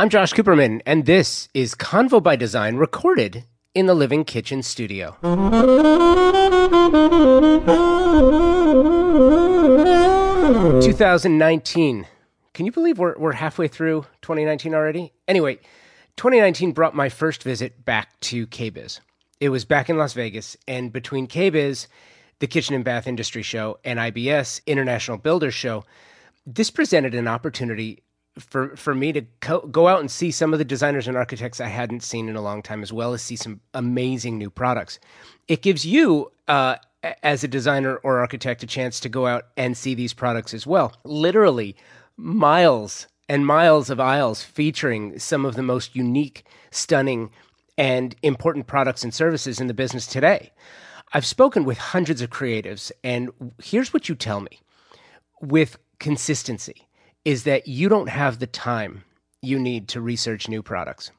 I'm Josh Cooperman, and this is Convo by Design recorded in the Living Kitchen studio. 2019. Can you believe we're, we're halfway through 2019 already? Anyway, 2019 brought my first visit back to KBIS. It was back in Las Vegas, and between KBIS, the Kitchen and Bath Industry Show, and IBS, International Builders Show, this presented an opportunity for for me to co- go out and see some of the designers and architects I hadn't seen in a long time, as well as see some amazing new products. It gives you, uh, as a designer or architect, a chance to go out and see these products as well. Literally, miles and miles of aisles featuring some of the most unique, stunning, and important products and services in the business today. I've spoken with hundreds of creatives, and here's what you tell me with consistency is that you don't have the time you need to research new products.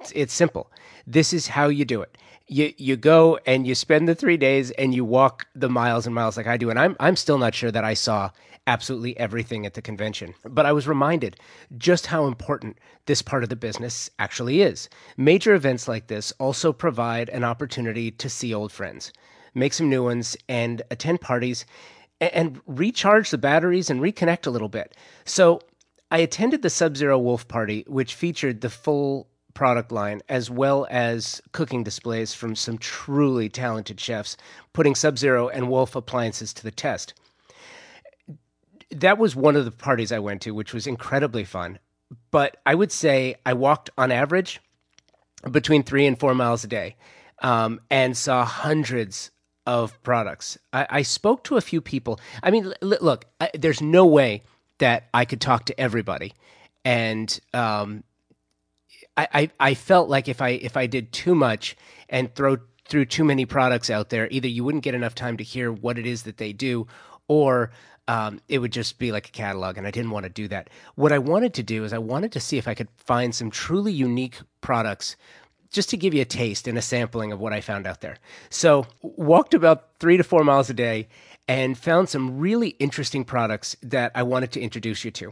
It's, it's, simple. This is how you do it. You you go and you spend the three days and you walk the miles and miles like I do. And I'm I'm still not sure that I saw absolutely everything at the convention. But I was reminded just how important this part of the business actually is. Major events like this also provide an opportunity to see old friends, make some new ones, and attend parties and recharge the batteries and reconnect a little bit. So I attended the Sub Zero Wolf Party, which featured the full product line as well as cooking displays from some truly talented chefs putting Sub Zero and Wolf appliances to the test. That was one of the parties I went to, which was incredibly fun. But I would say I walked on average between three and four miles a day um, and saw hundreds of products. I, I spoke to a few people. I mean, l- look, I, there's no way that I could talk to everybody, and um, I, I I felt like if I if I did too much and throw through too many products out there, either you wouldn't get enough time to hear what it is that they do, or um, it would just be like a catalog, and I didn't want to do that. What I wanted to do is I wanted to see if I could find some truly unique products just to give you a taste and a sampling of what I found out there. So, walked about three to four miles a day and found some really interesting products that I wanted to introduce you to.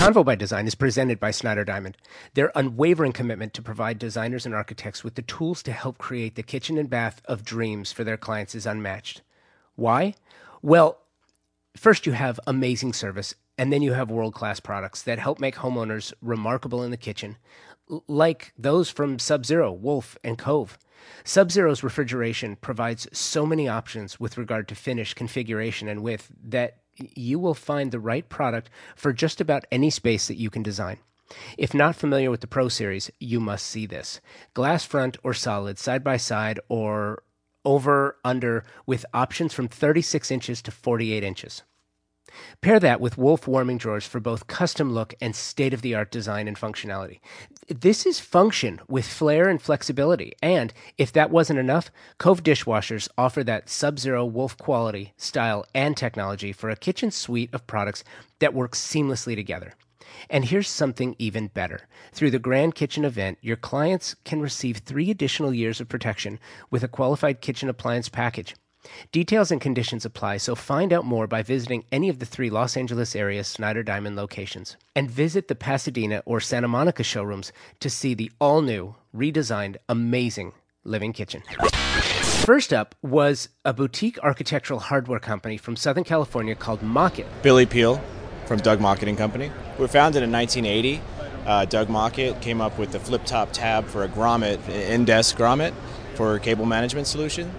Convo by Design is presented by Snyder Diamond. Their unwavering commitment to provide designers and architects with the tools to help create the kitchen and bath of dreams for their clients is unmatched. Why? Well, first you have amazing service, and then you have world class products that help make homeowners remarkable in the kitchen, like those from Sub Zero, Wolf, and Cove. Sub Zero's refrigeration provides so many options with regard to finish, configuration, and width that you will find the right product for just about any space that you can design. If not familiar with the Pro Series, you must see this. Glass front or solid, side by side, or over, under, with options from 36 inches to 48 inches. Pair that with Wolf warming drawers for both custom look and state of the art design and functionality. This is function with flair and flexibility. And if that wasn't enough, Cove dishwashers offer that sub zero Wolf quality, style, and technology for a kitchen suite of products that work seamlessly together. And here's something even better. Through the Grand Kitchen event, your clients can receive three additional years of protection with a qualified kitchen appliance package. Details and conditions apply, so find out more by visiting any of the three Los Angeles area Snyder Diamond locations. And visit the Pasadena or Santa Monica showrooms to see the all new, redesigned, amazing living kitchen. First up was a boutique architectural hardware company from Southern California called Mockett. Billy Peel from Doug Mockett Company. We were founded in 1980. Uh, Doug Mockett came up with the flip top tab for a grommet, in desk grommet for cable management solution.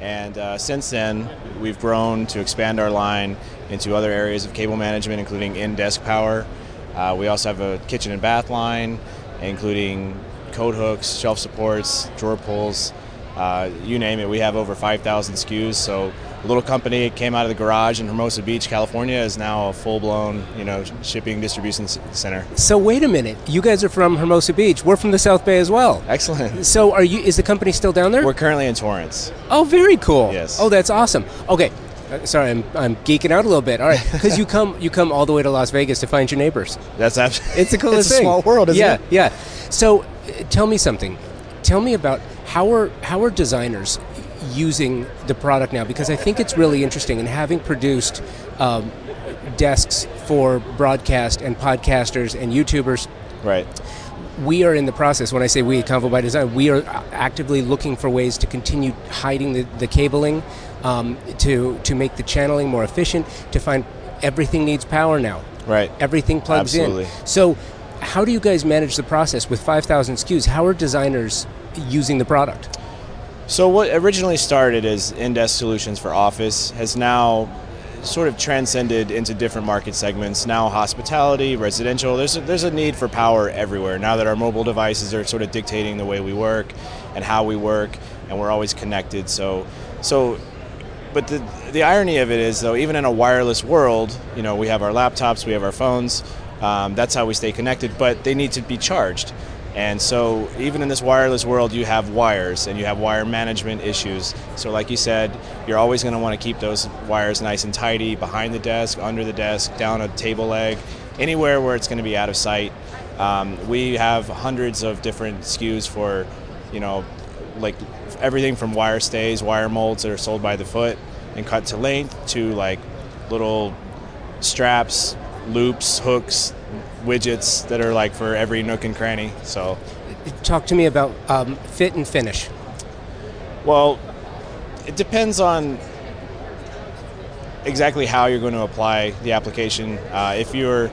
And uh, since then, we've grown to expand our line into other areas of cable management, including in desk power. Uh, we also have a kitchen and bath line, including code hooks, shelf supports, drawer pulls, uh, you name it. We have over 5,000 SKUs. So little company came out of the garage in Hermosa Beach, California, is now a full-blown, you know, shipping distribution center. So wait a minute, you guys are from Hermosa Beach. We're from the South Bay as well. Excellent. So are you? Is the company still down there? We're currently in Torrance. Oh, very cool. Yes. Oh, that's awesome. Okay. Uh, sorry, I'm, I'm geeking out a little bit. All right, because you come you come all the way to Las Vegas to find your neighbors. That's absolutely. It's the coolest it's a thing. small world, isn't yeah, it? Yeah, yeah, So, uh, tell me something. Tell me about how are how are designers using the product now because I think it's really interesting. And having produced um, desks for broadcast and podcasters and YouTubers Right. We are in the process. When I say we at Convo by Design, we are actively looking for ways to continue hiding the, the cabling, um, to to make the channeling more efficient, to find everything needs power now. Right. Everything plugs Absolutely. in. So, how do you guys manage the process with 5,000 SKUs? How are designers using the product? So what originally started as in-desk solutions for office has now sort of transcended into different market segments. Now hospitality, residential. There's a, there's a need for power everywhere. Now that our mobile devices are sort of dictating the way we work and how we work, and we're always connected. So so. But the, the irony of it is, though, even in a wireless world, you know, we have our laptops, we have our phones. Um, that's how we stay connected. But they need to be charged. And so, even in this wireless world, you have wires and you have wire management issues. So, like you said, you're always going to want to keep those wires nice and tidy behind the desk, under the desk, down a table leg, anywhere where it's going to be out of sight. Um, we have hundreds of different SKUs for, you know, like everything from wire stays, wire molds that are sold by the foot and cut to length, to like little straps, loops, hooks, widgets that are like for every nook and cranny. So, talk to me about um, fit and finish. Well, it depends on exactly how you're going to apply the application. Uh, if you're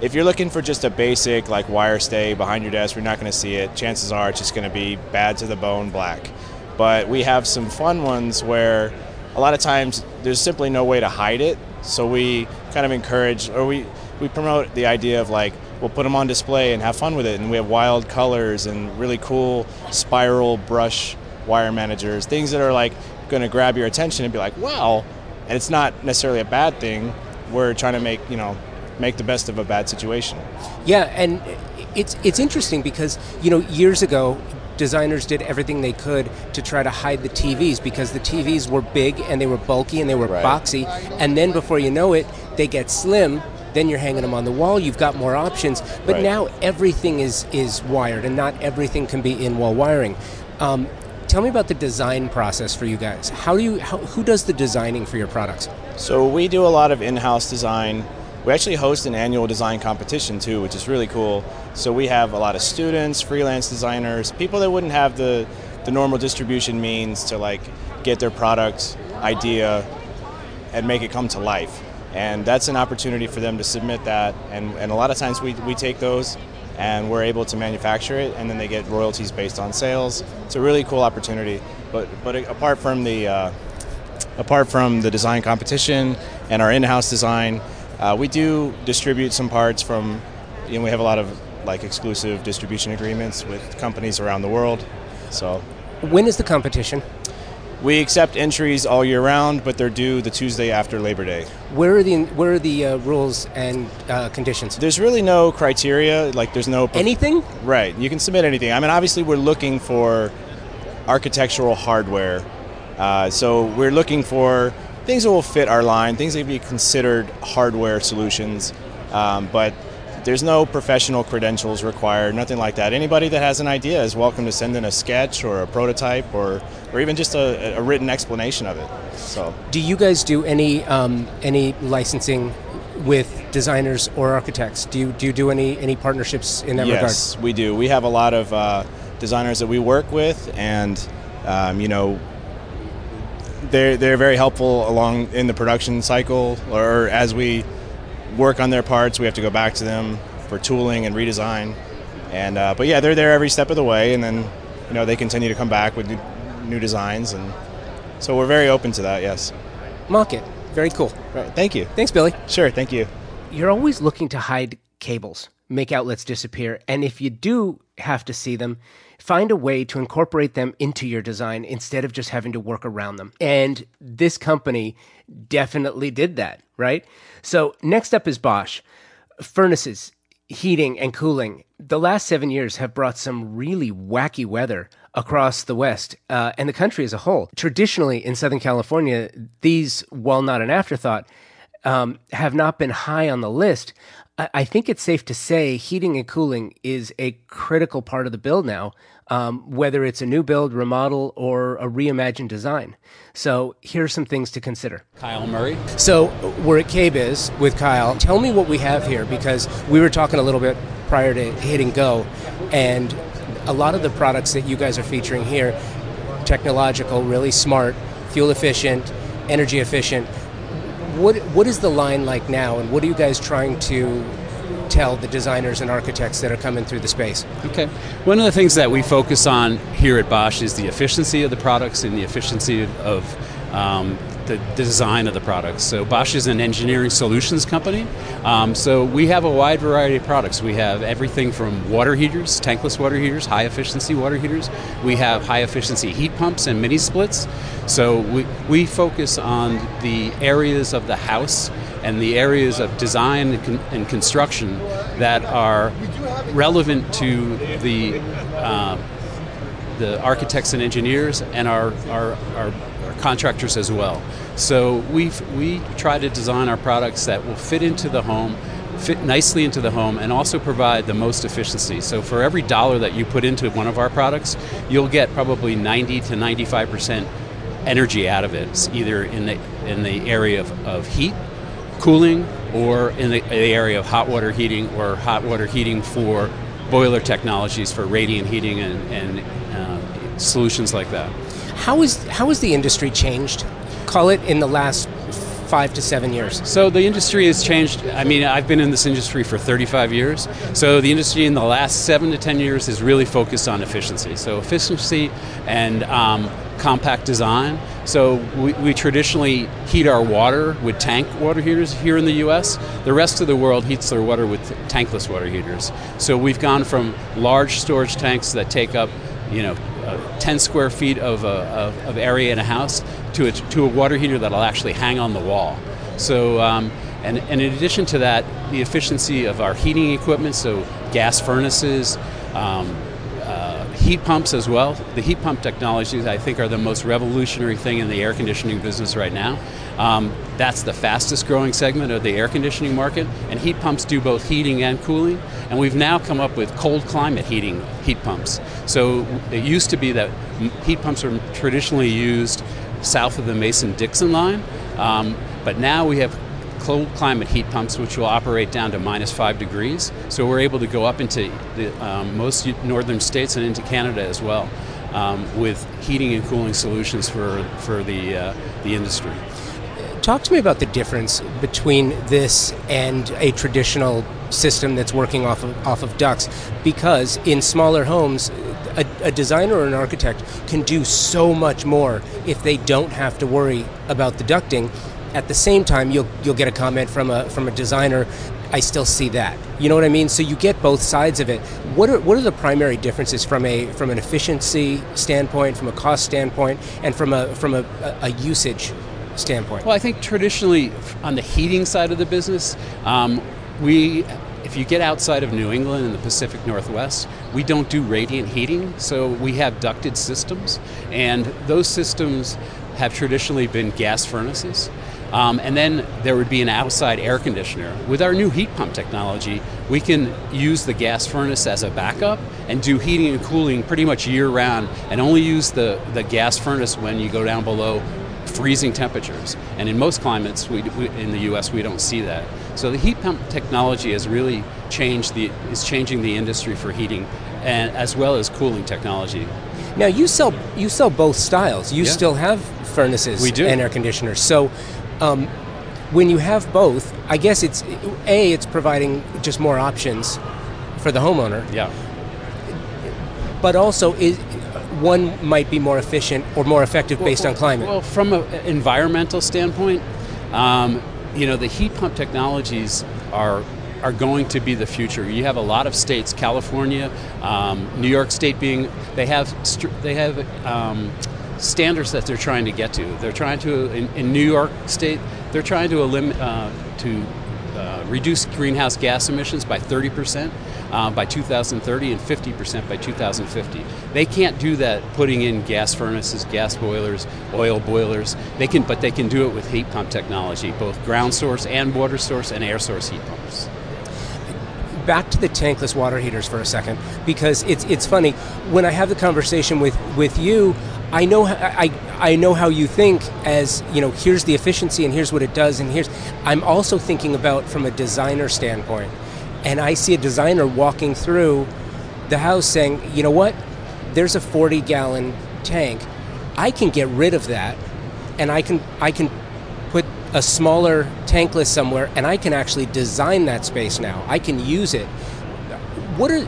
if you're looking for just a basic like wire stay behind your desk, you're not going to see it. Chances are it's just going to be bad to the bone black. But we have some fun ones where a lot of times there's simply no way to hide it. So we kind of encourage or we we promote the idea of like we'll put them on display and have fun with it. And we have wild colors and really cool spiral brush wire managers things that are like going to grab your attention and be like wow. And it's not necessarily a bad thing. We're trying to make you know make the best of a bad situation. Yeah and it's it's interesting because you know years ago designers did everything they could to try to hide the TVs because the TVs were big and they were bulky and they were right. boxy. And then before you know it they get slim then you're hanging them on the wall you've got more options. But right. now everything is is wired and not everything can be in wall wiring. Um, tell me about the design process for you guys. How do you how, who does the designing for your products? So we do a lot of in-house design. We actually host an annual design competition too which is really cool. So we have a lot of students freelance designers people that wouldn't have the the normal distribution means to like get their product idea and make it come to life and that's an opportunity for them to submit that. And, and a lot of times we, we take those and we're able to manufacture it and then they get royalties based on sales. It's a really cool opportunity. But but apart from the uh, apart from the design competition and our in-house design uh, we do distribute some parts from you know we have a lot of like exclusive distribution agreements with companies around the world. So when is the competition we accept entries all year round, but they're due the Tuesday after Labor Day. Where are the where are the uh, rules and uh, conditions? There's really no criteria. Like there's no anything. Right. You can submit anything. I mean, obviously, we're looking for architectural hardware. Uh, so we're looking for things that will fit our line, things that can be considered hardware solutions. Um, but there's no professional credentials required, nothing like that. Anybody that has an idea is welcome to send in a sketch or a prototype or, or even just a, a written explanation of it. So, do you guys do any um, any licensing with designers or architects? Do you do you do any any partnerships in that yes, regard? Yes, we do. We have a lot of uh, designers that we work with, and um, you know, they're they're very helpful along in the production cycle or as we work on their parts. We have to go back to them for tooling and redesign. And uh, but yeah, they're there every step of the way, and then you know they continue to come back with new, new designs, and so we're very open to that. Yes. Market. Very cool. Right. Thank you. Thanks, Billy. Sure. Thank you. You're always looking to hide cables, make outlets disappear, and if you do have to see them, find a way to incorporate them into your design instead of just having to work around them. And this company definitely did that, right? So, next up is Bosch. Furnaces, heating, and cooling. The last seven years have brought some really wacky weather across the West uh, and the country as a whole. Traditionally, in Southern California, these, while not an afterthought, um, have not been high on the list. I, I think it's safe to say heating and cooling is a critical part of the bill now, um, whether it's a new build, remodel, or a reimagined design. So here's some things to consider. Kyle Murray. So we're at KBIS with Kyle. Tell me what we have here because we were talking a little bit prior to hitting go, and a lot of the products that you guys are featuring here, technological, really smart, fuel efficient, energy efficient. What what is the line like now, and what are you guys trying to tell the designers and architects that are coming through the space? Okay. One of the things that we focus on here at Bosch is the efficiency of the products and the efficiency of um, the design of the products. So Bosch is an engineering solutions company. Um, so we have a wide variety of products. We have everything from water heaters, tankless water heaters, high efficiency water heaters. We have high efficiency heat pumps and mini splits. So we, we focus on the areas of the house and the areas of design and, con- and construction that are relevant to the uh, the architects and engineers and our, our, our, our, contractors as well. So we we try to design our products that will fit into the home, fit nicely into the home, and also provide the most efficiency. So for every dollar that you put into one of our products, you'll get probably 90 to 95 percent energy out of it, it's either in the in the area of, of heat cooling or in the, the area of hot water heating or hot water heating for boiler technologies for radiant heating and, and uh, solutions like that. How is how has the industry changed? Call it in the last five to seven years. So the industry has changed. I mean, I've been in this industry for 35 years. So the industry in the last seven to 10 years is really focused on efficiency. So efficiency and um, compact design. So we, we, traditionally heat our water with tank water heaters here in the U.S. The rest of the world heats their water with tankless water heaters. So we've gone from large storage tanks that take up, you know, uh, 10 square feet of, uh, of, of, area in a house to a, to a water heater that'll actually hang on the wall. So, um, and, and in addition to that, the efficiency of our heating equipment, so gas furnaces, um, heat pumps as well. The heat pump technologies, I think, are the most revolutionary thing in the air conditioning business right now. Um, that's the fastest growing segment of the air conditioning market, and heat pumps do both heating and cooling. And we've now come up with cold climate heating heat pumps. So it used to be that heat pumps are traditionally used south of the Mason Dixon line, um, but now we have cold climate heat pumps, which will operate down to minus five degrees. So we're able to go up into the, um, most northern states and into Canada as well um, with heating and cooling solutions for, for the, uh, the industry. Talk to me about the difference between this and a traditional system that's working off of, off of ducts because in smaller homes a, a, designer or an architect can do so much more if they don't have to worry about the ducting at the same time you'll you'll get a comment from a from a designer I still see that. You know what I mean? So you get both sides of it. What are what are the primary differences from a from an efficiency standpoint, from a cost standpoint, and from a from a, a usage standpoint? Well, I think traditionally on the heating side of the business, um, we if you get outside of New England and the Pacific Northwest, we don't do radiant heating, so we have ducted systems, and those systems have traditionally been gas furnaces. Um, and then there would be an outside air conditioner. With our new heat pump technology, we can use the gas furnace as a backup and do heating and cooling pretty much year round and only use the, the gas furnace when you go down below freezing temperatures. And in most climates we, we, in the US, we don't see that. So the heat pump technology has really changed the, is changing the industry for heating and as well as cooling technology. Now you sell you sell both styles. You yeah. still have furnaces and air conditioners. So um, when you have both, I guess it's a it's providing just more options for the homeowner. Yeah. But also, is one might be more efficient or more effective well, based well, on climate. Well, from an environmental standpoint, um, you know, the heat pump technologies are are going to be the future. You have a lot of states, California, um, New York State being they have they have um, standards that they're trying to get to. They're trying to, in, in New York State, they're trying to eliminate, uh, to uh, reduce greenhouse gas emissions by 30% uh, by 2030 and 50% by 2050. They can't do that putting in gas furnaces, gas boilers, oil boilers. They can, but they can do it with heat pump technology, both ground source and water source and air source heat pumps back to the tankless water heaters for a second because it's it's funny when I have the conversation with with you I know I, I know how you think as you know here's the efficiency and here's what it does and here's I'm also thinking about from a designer standpoint and I see a designer walking through the house saying, you know what, there's a 40 gallon tank. I can get rid of that and I can I can put a smaller tankless somewhere and I can actually design that space now. I can use it. What are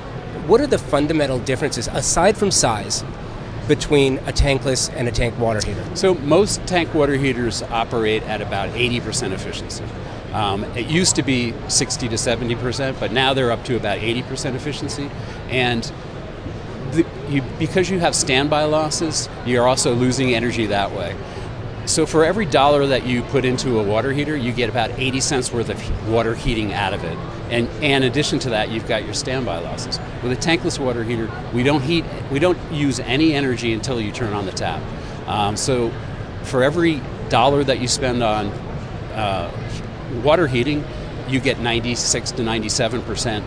what are the fundamental differences aside from size between a tankless and a tank water heater? So most tank water heaters operate at about 80% efficiency. Um, it used to be 60 to 70 percent, but now they're up to about 80 percent efficiency. And the, you, because you have standby losses, you're also losing energy that way. So for every dollar that you put into a water heater, you get about 80 cents worth of water heating out of it. And, in addition to that, you've got your standby losses. With a tankless water heater, we don't heat, we don't use any energy until you turn on the tap. Um, so for every dollar that you spend on uh, water heating, you get 96 to 97 percent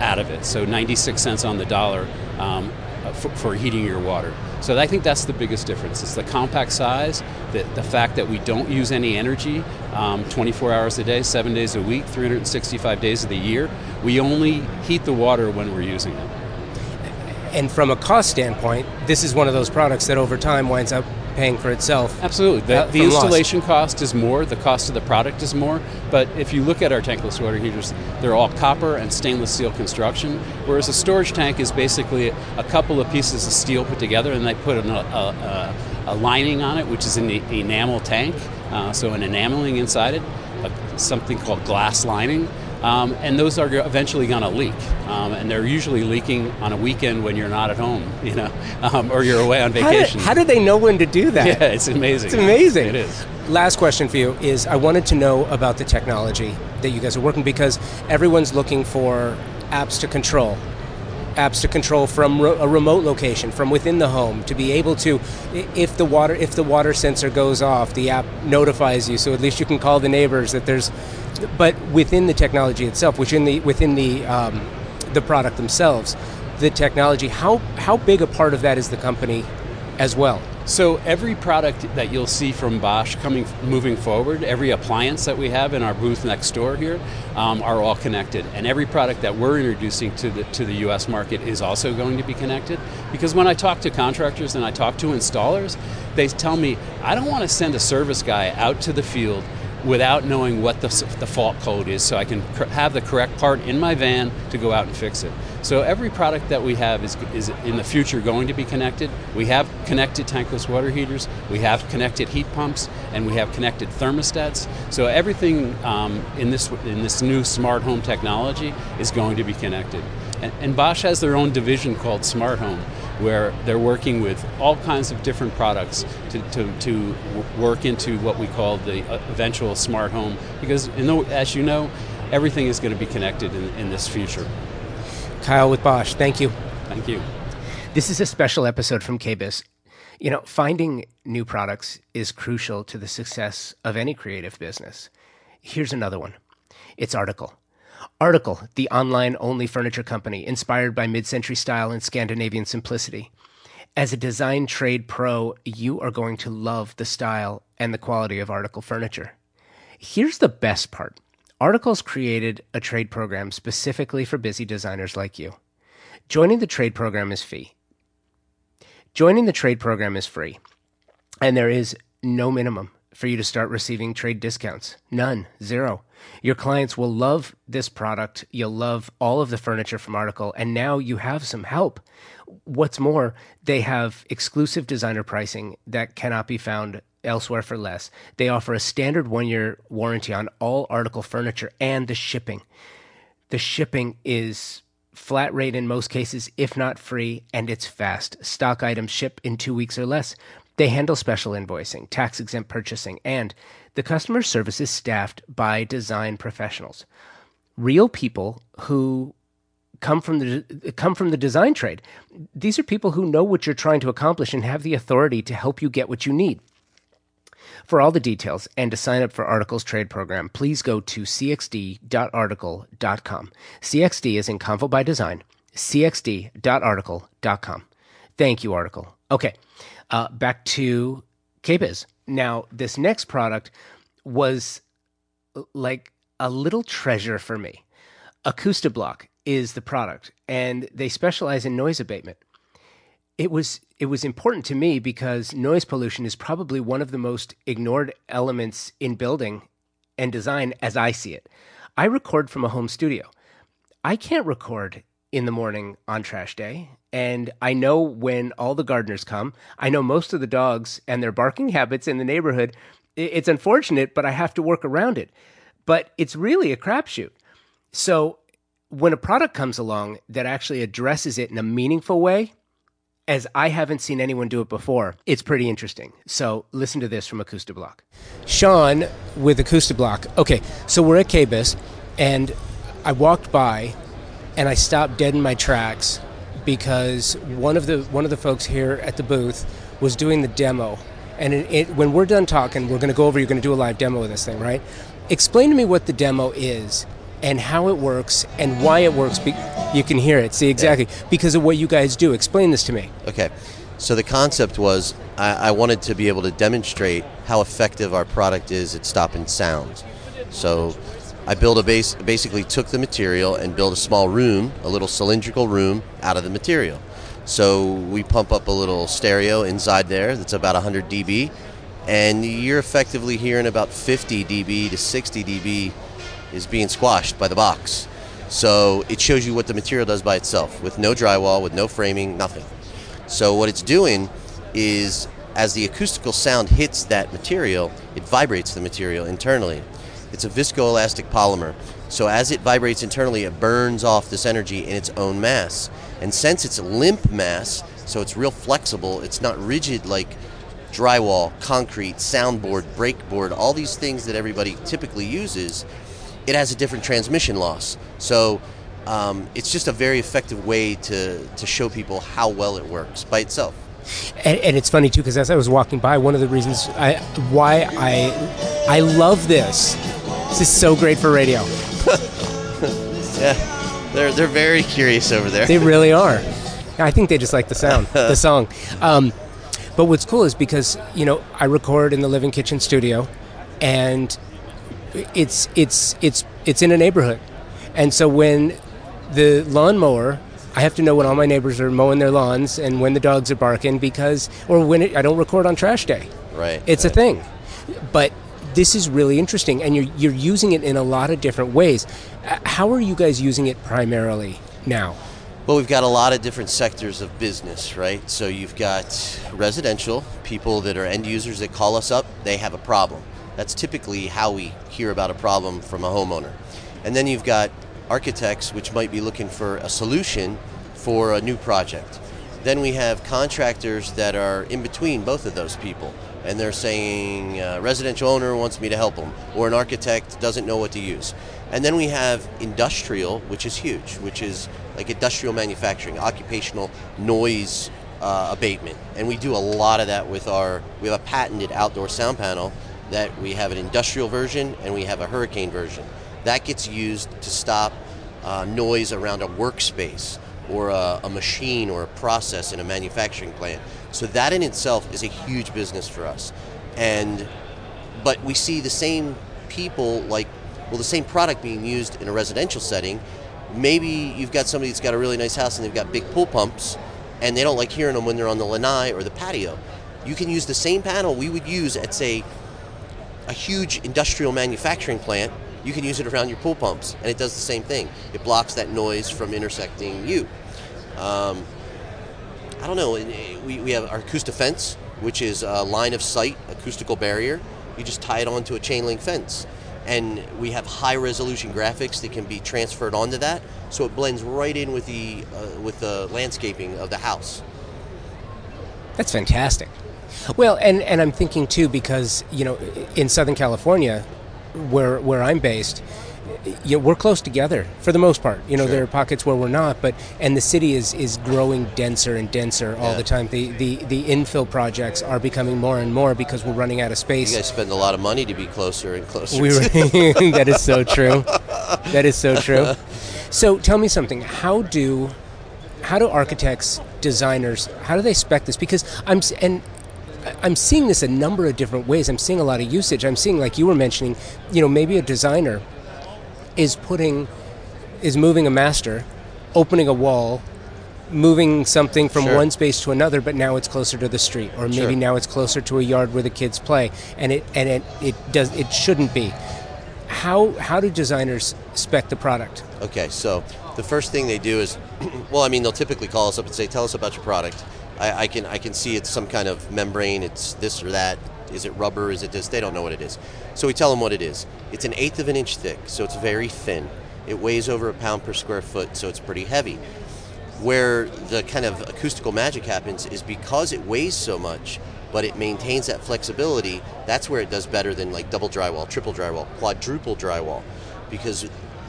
out of it. So 96 cents on the dollar um, for, for, heating your water. So I think that's the biggest difference. It's the compact size, the, the fact that we don't use any energy um, 24 hours a day, seven days a week, 365 days of the year. We only heat the water when we're using it. And from a cost standpoint, this is one of those products that over time winds up paying for itself. Absolutely. The, uh, the installation loss. cost is more, the cost of the product is more, but if you look at our tankless water heaters, they're all copper and stainless steel construction, whereas a storage tank is basically a couple of pieces of steel put together and they put an, a, a, a, lining on it, which is an enamel tank, uh, so an enameling inside it, something called glass lining. Um, and those are eventually going to leak. Um, and they're usually leaking on a weekend when you're not at home, you know, um, or you're away on vacation. How do, how do, they know when to do that? Yeah, it's amazing. It's amazing. It is. Last question for you is: I wanted to know about the technology that you guys are working because everyone's looking for apps to control apps to control from ro- a remote location from within the home to be able to if the water if the water sensor goes off the app notifies you so at least you can call the neighbors that there's but within the technology itself within the within the um, the product themselves the technology how how big a part of that is the company as well so every product that you'll see from Bosch coming moving forward, every appliance that we have in our booth next door here, um, are all connected. And every product that we're introducing to the to the U.S. market is also going to be connected. Because when I talk to contractors and I talk to installers, they tell me I don't want to send a service guy out to the field without knowing what the, the fault code is, so I can cr- have the correct part in my van to go out and fix it. So every product that we have is, is in the future going to be connected. We have connected tankless water heaters, we have connected heat pumps, and we have connected thermostats. So everything um, in this in this new smart home technology is going to be connected. And, and Bosch has their own division called Smart Home, where they're working with all kinds of different products to, to, to work into what we call the uh, eventual smart home. Because, as you know, everything is going to be connected in, in this future. Kyle with Bosch, thank you. Thank you. This is a special episode from KBIS. You know, finding new products is crucial to the success of any creative business. Here's another one it's Article. Article, the online only furniture company inspired by mid century style and Scandinavian simplicity. As a design trade pro, you are going to love the style and the quality of Article furniture. Here's the best part Articles created a trade program specifically for busy designers like you. Joining the trade program is free. Joining the trade program is free, and there is no minimum for you to start receiving trade discounts. None, zero. Your clients will love this product. You'll love all of the furniture from Article, and now you have some help. What's more, they have exclusive designer pricing that cannot be found elsewhere for less. They offer a standard one year warranty on all article furniture and the shipping. The shipping is flat rate in most cases, if not free, and it's fast. Stock items ship in two weeks or less. They handle special invoicing, tax exempt purchasing, and the customer service is staffed by design professionals. Real people who come from the come from the design trade. These are people who know what you're trying to accomplish and have the authority to help you get what you need. For all the details and to sign up for Article's trade program, please go to cxd.article.com. CXD is in Convo by Design, cxd.article.com. Thank you, Article. Okay, uh, back to KBIS. Now, this next product was like a little treasure for me. Acoustiblok is the product, and they specialize in noise abatement. It was it was important to me because noise pollution is probably one of the most ignored elements in building and design as I see it. I record from a home studio. I can't record in the morning on trash day. And I know when all the gardeners come, I know most of the dogs and their barking habits in the neighborhood. It's unfortunate, but I have to work around it. But it's really a crapshoot. So when a product comes along that actually addresses it in a meaningful way, as I haven't seen anyone do it before, it's pretty interesting. So listen to this from Acoustiblok. Sean with Acoustiblok. Okay, so we're at KBIS, and I walked by and I stopped dead in my tracks because one of the one of the folks here at the booth was doing the demo. And it, it, when we're done talking, we're going to go over. You're going to do a live demo of this thing, right? Explain to me what the demo is and how it works and why it works. Be- you can hear it. See exactly yeah. because of what you guys do. Explain this to me. Okay. So the concept was I, I wanted to be able to demonstrate how effective our product is at stopping sound. So I built a base, basically took the material and built a small room, a little cylindrical room out of the material. So we pump up a little stereo inside there that's about 100 dB, and you're effectively hearing about 50 dB to 60 dB is being squashed by the box. So it shows you what the material does by itself, with no drywall, with no framing, nothing. So what it's doing is, as the acoustical sound hits that material, it vibrates the material internally. It's a viscoelastic polymer. So as it vibrates internally, it burns off this energy in its own mass. And since it's limp mass, so it's real flexible, it's not rigid like drywall, concrete, soundboard, breakboard, all these things that everybody typically uses, it has a different transmission loss. So um, it's just a very effective way to, to show people how well it works by itself. And, and it's funny too because as I was walking by, one of the reasons I, why I I love this this is so great for radio. yeah, they're they're very curious over there. They really are. I think they just like the sound, the song. Um, but what's cool is because you know I record in the Living Kitchen studio, and it's it's it's it's in a neighborhood, and so when the lawnmower I have to know when all my neighbors are mowing their lawns and when the dogs are barking because, or when it, I don't record on trash day. Right. It's right. a thing. But this is really interesting, and you're you're using it in a lot of different ways. Uh, how are you guys using it primarily now? Well, we've got a lot of different sectors of business, right? So you've got residential people that are end users that call us up. They have a problem. That's typically how we hear about a problem from a homeowner. And then you've got architects, which might be looking for a solution for a new project. Then we have contractors that are in between both of those people and they're saying a uh, residential owner wants me to help them, or an architect doesn't know what to use. And then we have industrial, which is huge, which is like industrial manufacturing, occupational noise uh, abatement. And we do a lot of that with our, we have a patented outdoor sound panel that we have an industrial version and we have a hurricane version. That gets used to stop uh, noise around a workspace or a, a machine or a process in a manufacturing plant. So that in itself is a huge business for us. And but we see the same people like well the same product being used in a residential setting. Maybe you've got somebody that's got a really nice house and they've got big pool pumps and they don't like hearing them when they're on the lanai or the patio. You can use the same panel we would use at say a huge industrial manufacturing plant you can use it around your pool pumps, and it does the same thing. It blocks that noise from intersecting you. Um, I don't know. We, we have our acoustic fence, which is a line of sight acoustical barrier. You just tie it onto a chain link fence. And we have high resolution graphics that can be transferred onto that, so it blends right in with the uh, with the landscaping of the house. That's fantastic. Well, and, and I'm thinking too because you know in Southern California, where where I'm based, know, we're close together for the most part. You know, sure. there are pockets where we're not, but and the city is is growing denser and denser all yeah. the time. The, the the infill projects are becoming more and more because we're running out of space. You guys spend a lot of money to be closer and closer. We were, that is so true. That is so true. So tell me something. How do how do architects, designers, how do they spec this? Because I'm and I'm seeing this a number of different ways. I'm seeing a lot of usage. I'm seeing, like you were mentioning, you know, maybe a designer is putting is moving a master, opening a wall, moving something from Sure. one space to another, but now it's closer to the street, or maybe Sure. now it's closer to a yard where the kids play, and it and it, it does it shouldn't be. How how do designers spec the product? Okay, so the first thing they do is, well, I mean, they'll typically call us up and say, "Tell us about your product." I, I can I can see it's some kind of membrane. It's this or that. Is it rubber? Is it this? They don't know what it is. So we tell them what it is. It's an eighth of an inch thick, so it's very thin. It weighs over a pound per square foot, so it's pretty heavy. Where the kind of acoustical magic happens is because it weighs so much, but it maintains that flexibility. That's where it does better than like double drywall, triple drywall, quadruple drywall, because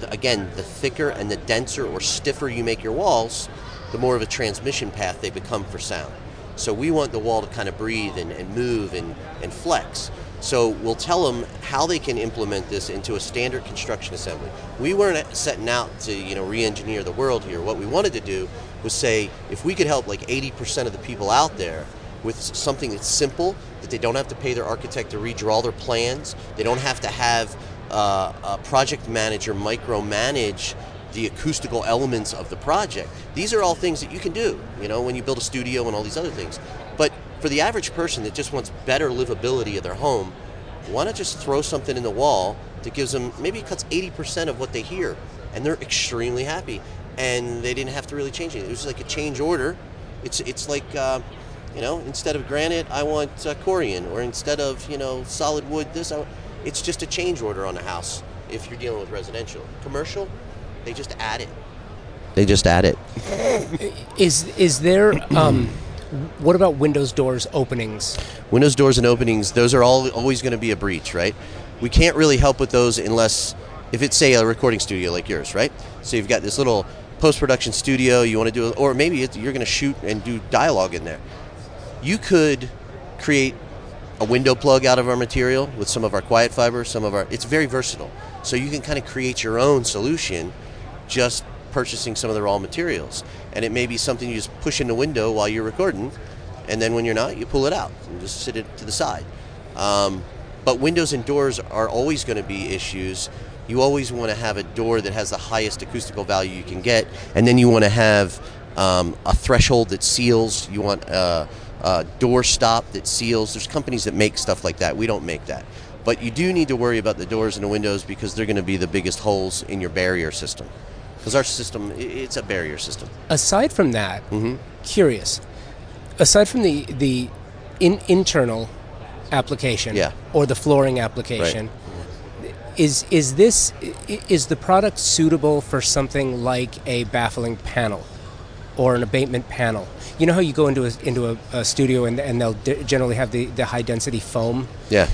again, the thicker and the denser or stiffer you make your walls, the more of a transmission path they become for sound. So we want the wall to kind of breathe and, and move and, and flex. So we'll tell them how they can implement this into a standard construction assembly. We weren't setting out to you know re-engineer the world here. What we wanted to do was say if we could help like 80% of the people out there with something that's simple, that they don't have to pay their architect to redraw their plans, they don't have to have uh, a project manager micromanage the acoustical elements of the project. These are all things that you can do, you know, when you build a studio and all these other things. But for the average person that just wants better livability of their home, why not just throw something in the wall that gives them maybe cuts 80% of what they hear and they're extremely happy and they didn't have to really change it. It was like a change order. It's it's like uh, you know, instead of granite, I want uh, Corian, or instead of you know solid wood, this. I want, it's just a change order on a house. If you're dealing with residential, commercial, they just add it. They just add it. Is is there um, what about windows, doors, openings? Windows, doors, and openings, those are all always going to be a breach, right? We can't really help with those unless, if it's, say, a recording studio like yours, right? So you've got this little post production studio, you want to do, or maybe it's, you're going to shoot and do dialogue in there. You could create a window plug out of our material with some of our quiet fiber, some of our, it's very versatile. So you can kind of create your own solution just purchasing some of the raw materials. And it may be something you just push in the window while you're recording, and then when you're not, you pull it out and just sit it to the side. Um, but windows and doors are always going to be issues. You always want to have a door that has the highest acoustical value you can get, and then you want to have um, a threshold that seals. You want a, a door stop that seals. There's companies that make stuff like that. We don't make that. But you do need to worry about the doors and the windows because they're going to be the biggest holes in your barrier system. Because our system, it's a barrier system. Aside from that, Mm-hmm. curious. Aside from the the in, internal application Yeah. or the flooring application, is is this is the product suitable for something like a baffling panel or an abatement panel? You know how you go into a, into a, a studio and, and they'll d- generally have the, the high density foam. Yeah.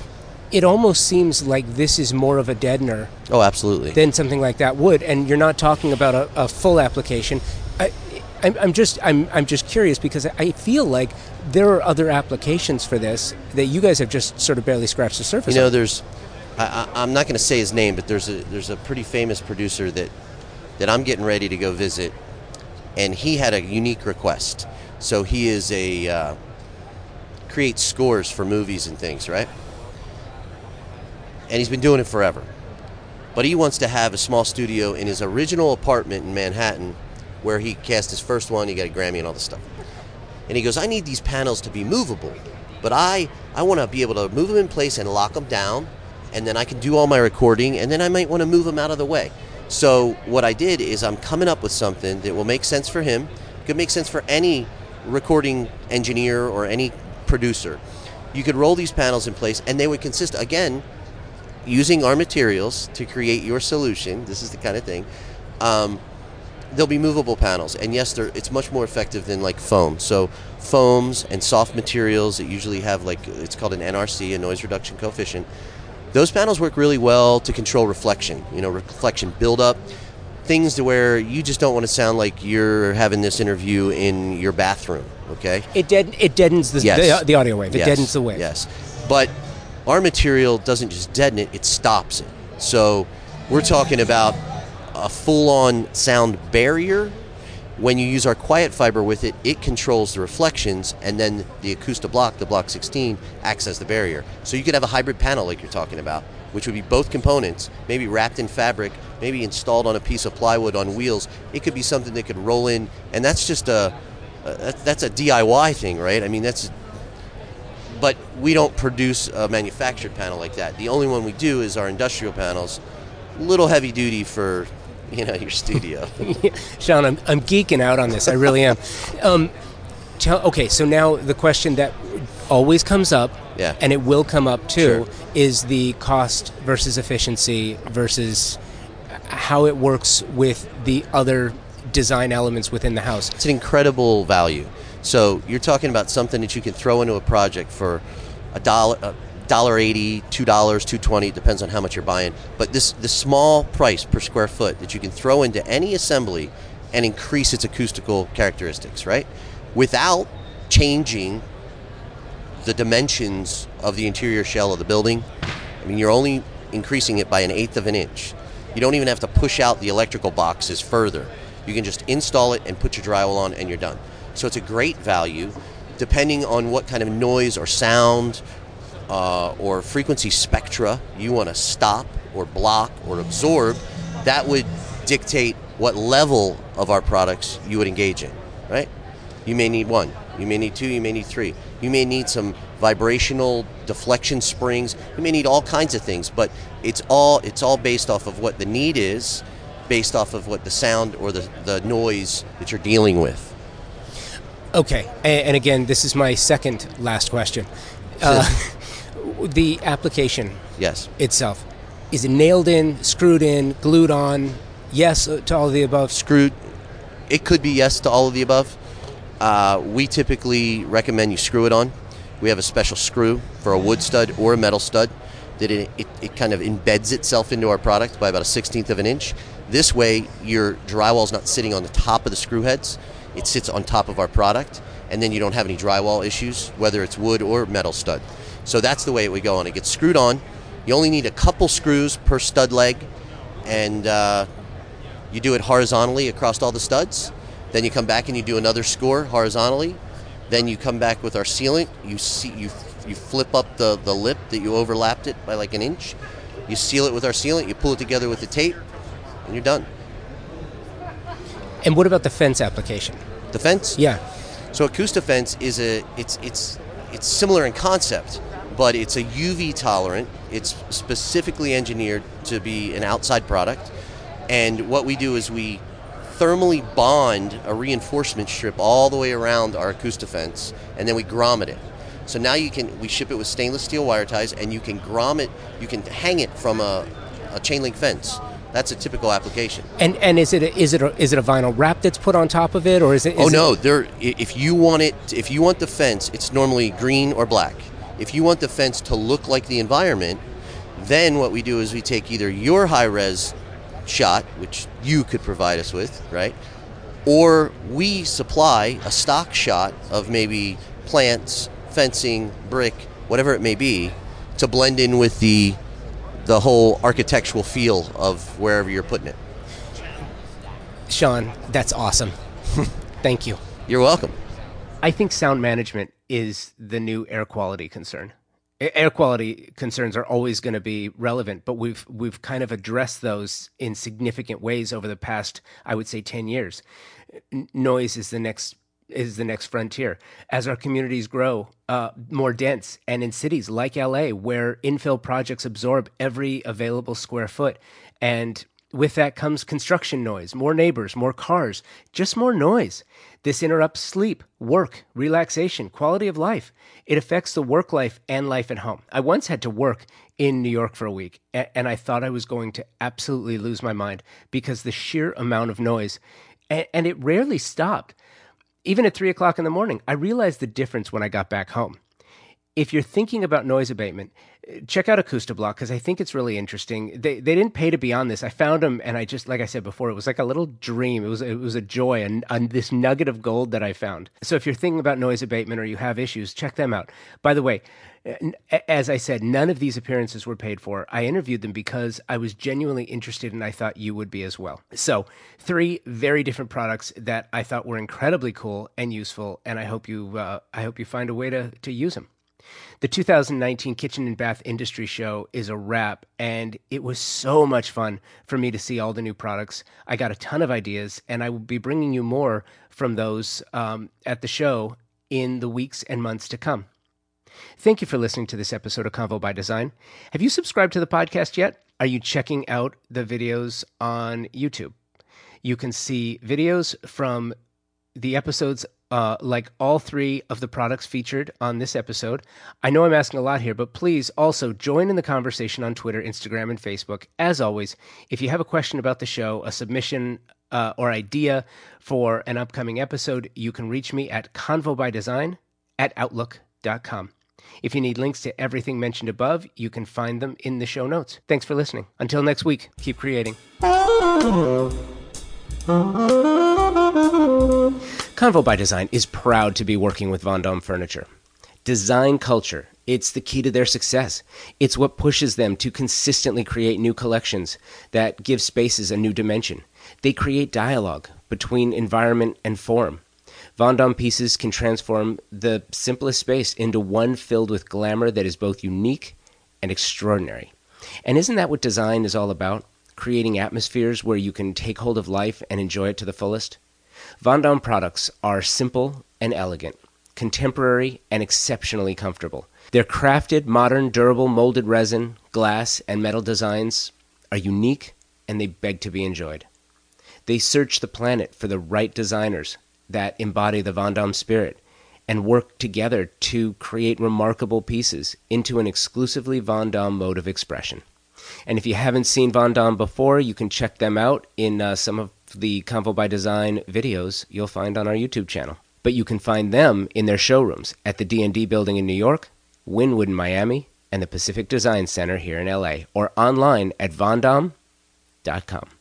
It almost seems like this is more of a deadener Oh, absolutely. than something like that would, and you're not talking about a, a full application. I, I'm, I'm just I'm, I'm just curious because I feel like there are other applications for this that you guys have just sort of barely scratched the surface. You know, of. there's, I, I, I'm not going to say his name, but there's a there's a pretty famous producer that that I'm getting ready to go visit, and he had a unique request. So he is a uh, creates scores for movies and things, right? And he's been doing it forever. But he wants to have a small studio in his original apartment in Manhattan, where he cast his first one. He got a Grammy and all this stuff. And he goes, I need these panels to be movable, but I I want to be able to move them in place and lock them down, and then I can do all my recording, and then I might want to move them out of the way. So what I did is I'm coming up with something that will make sense for him, could make sense for any recording engineer or any producer. You could roll these panels in place, and they would consist again using our materials to create your solution. This is the kind of thing. Um, they'll be movable panels, and yes, they're, it's much more effective than like foam. So foams and soft materials that usually have like it's called an NRC, a noise reduction coefficient. Those panels work really well to control reflection. You know, reflection buildup, things to where you just don't want to sound like you're having this interview in your bathroom. Okay. it dead it deadens the, Yes. the, the audio wave. It Yes, deadens the wave. Yes, but our material doesn't just deaden it; it stops it. So we're talking about a full-on sound barrier When you use our quiet fiber with it, it controls the reflections, and then the Acoustiblok, the Block 16, acts as the barrier. So you could have a hybrid panel like you're talking about, which would be both components, maybe wrapped in fabric, maybe installed on a piece of plywood on wheels. It could be something that could roll in, and that's just a uh, that's a DIY thing, right? I mean, that's but we don't produce a manufactured panel like that. The only one we do is our industrial panels, little heavy duty for you know your studio. Sean, I'm, I'm geeking out on this. I really am. Um, tell, okay, so now the question that always comes up, Yeah. and it will come up too, Sure. is the cost versus efficiency versus how it works with the other design elements within the house. It's an incredible value. So you're talking about something that you can throw into a project for a dollar, a dollar eighty, two dollars, two twenty. Depends on how much you're buying. But this the small price per square foot that you can throw into any assembly and increase its acoustical characteristics, right? Without changing the dimensions of the interior shell of the building. I mean, you're only increasing it by an eighth of an inch. You don't even have to push out the electrical boxes further. You can just install it and put your drywall on, and you're done. So it's a great value, depending on what kind of noise or sound uh, or frequency spectra you want to stop or block or absorb. That would dictate what level of our products you would engage in, right? You may need one, you may need two, you may need three. You may need some vibrational deflection springs. You may need all kinds of things, but it's all it's all based off of what the need is, based off of what the sound or the, the noise that you're dealing with. Okay, and, again, this is my second last question. Uh, the application Yes. itself is it nailed in, screwed in, glued on? Yes uh, to all of the above. Screwed. It could be yes to all of the above. Uh, we typically recommend you screw it on. We have a special screw for a wood stud or a metal stud that it, it, it kind of embeds itself into our product by about a sixteenth of an inch. This way, your drywall is not sitting on the top of the screw heads; it sits on top of our product, and then you don't have any drywall issues, whether it's wood or metal stud. So that's the way it would go on. It gets screwed on. You only need a couple screws per stud leg, and uh, you do it horizontally across all the studs. Then you come back and you do another score horizontally. Then you come back with our sealant. You see you you flip up the, the lip that you overlapped it by like an inch. You seal it with our sealant. You pull it together with the tape, and you're done. And what about the fence application? The fence. Yeah. So Acoustifence is a it's it's it's similar in concept, but it's a UV tolerant. It's specifically engineered to be an outside product, and what we do is we thermally bond a reinforcement strip all the way around our Acoustifence, and then we grommet it. So now you can we ship it with stainless steel wire ties, and you can grommet, you can hang it from a, a chain link fence. That's a typical application. And and is it a, is it a, is it a vinyl wrap that's put on top of it, or is it? Oh is it- no, there. If you want it, if you want the fence, it's normally green or black. If you want the fence to look like the environment, then what we do is we take either your high res shot, which you could provide us with, right, or we supply a stock shot of maybe plants, fencing, brick, whatever it may be, to blend in with the the whole architectural feel of wherever you're putting it. Sean, that's awesome. Thank you. You're welcome. I think sound management is the new air quality concern. Air quality concerns are always going to be relevant, but we've we've kind of addressed those in significant ways over the past, I would say, ten years. N- noise is the next is the next frontier as our communities grow uh, more dense, and in cities like LA, where infill projects absorb every available square foot, and with that comes construction noise, more neighbors, more cars, just more noise. This interrupts sleep, work, relaxation, quality of life. It affects the work life and life at home. I once had to work in New York for a week, and I thought I was going to absolutely lose my mind because the sheer amount of noise, and it rarely stopped. Even at three o'clock in the morning, I realized the difference when I got back home if you're thinking about noise abatement, uh, check out Acoustiblok because I think it's really interesting. They they didn't pay to be on this. I found them, and I just like I said before, it was like a little dream. It was it was a joy and, and this nugget of gold that I found. So if you're thinking about noise abatement or you have issues, check them out. By the way. As I said, none of these appearances were paid for. I interviewed them because I was genuinely interested and I thought you would be as well. So, three very different products that I thought were incredibly cool and useful, and I hope you uh, I hope you find a way to, to use them. The 2019 Kitchen and Bath Industry Show is a wrap, and it was so much fun for me to see all the new products. I got a ton of ideas, and I will be bringing you more from those um, at the show in the weeks and months to come. Thank you for listening to this episode of Convo by Design. Have you subscribed to the podcast yet? Are you checking out the videos on YouTube? You can see videos from the episodes uh, like all three of the products featured on this episode. I know I'm asking a lot here, but please also join in the conversation on Twitter, Instagram, and Facebook. As always, if you have a question about the show, a submission, uh, or idea for an upcoming episode, you can reach me at convobydesign at outlook.com. If you need links to everything mentioned above, you can find them in the show notes. Thanks for listening. Until next week, keep creating. Convo by Design is proud to be working with Vondom Furniture. Design culture, it's the key to their success. It's what pushes them to consistently create new collections that give spaces a new dimension. They create dialogue between environment and form. Vondom pieces can transform the simplest space into one filled with glamour that is both unique and extraordinary. And isn't that what design is all about? Creating atmospheres where you can take hold of life and enjoy it to the fullest? Vondom products are simple and elegant, contemporary and exceptionally comfortable. Their crafted, modern, durable molded resin, glass, and metal designs are unique and they beg to be enjoyed. They search the planet for the right designers that embody the Vondom spirit and work together to create remarkable pieces into an exclusively Vondom mode of expression. And if you haven't seen Vendome before, you can check them out in uh, some of the Convo by Design videos you'll find on our YouTube channel. But you can find them in their showrooms at the D&D building in New York, Wynwood in Miami, and the Pacific Design Center here in LA, or online at vondom.com.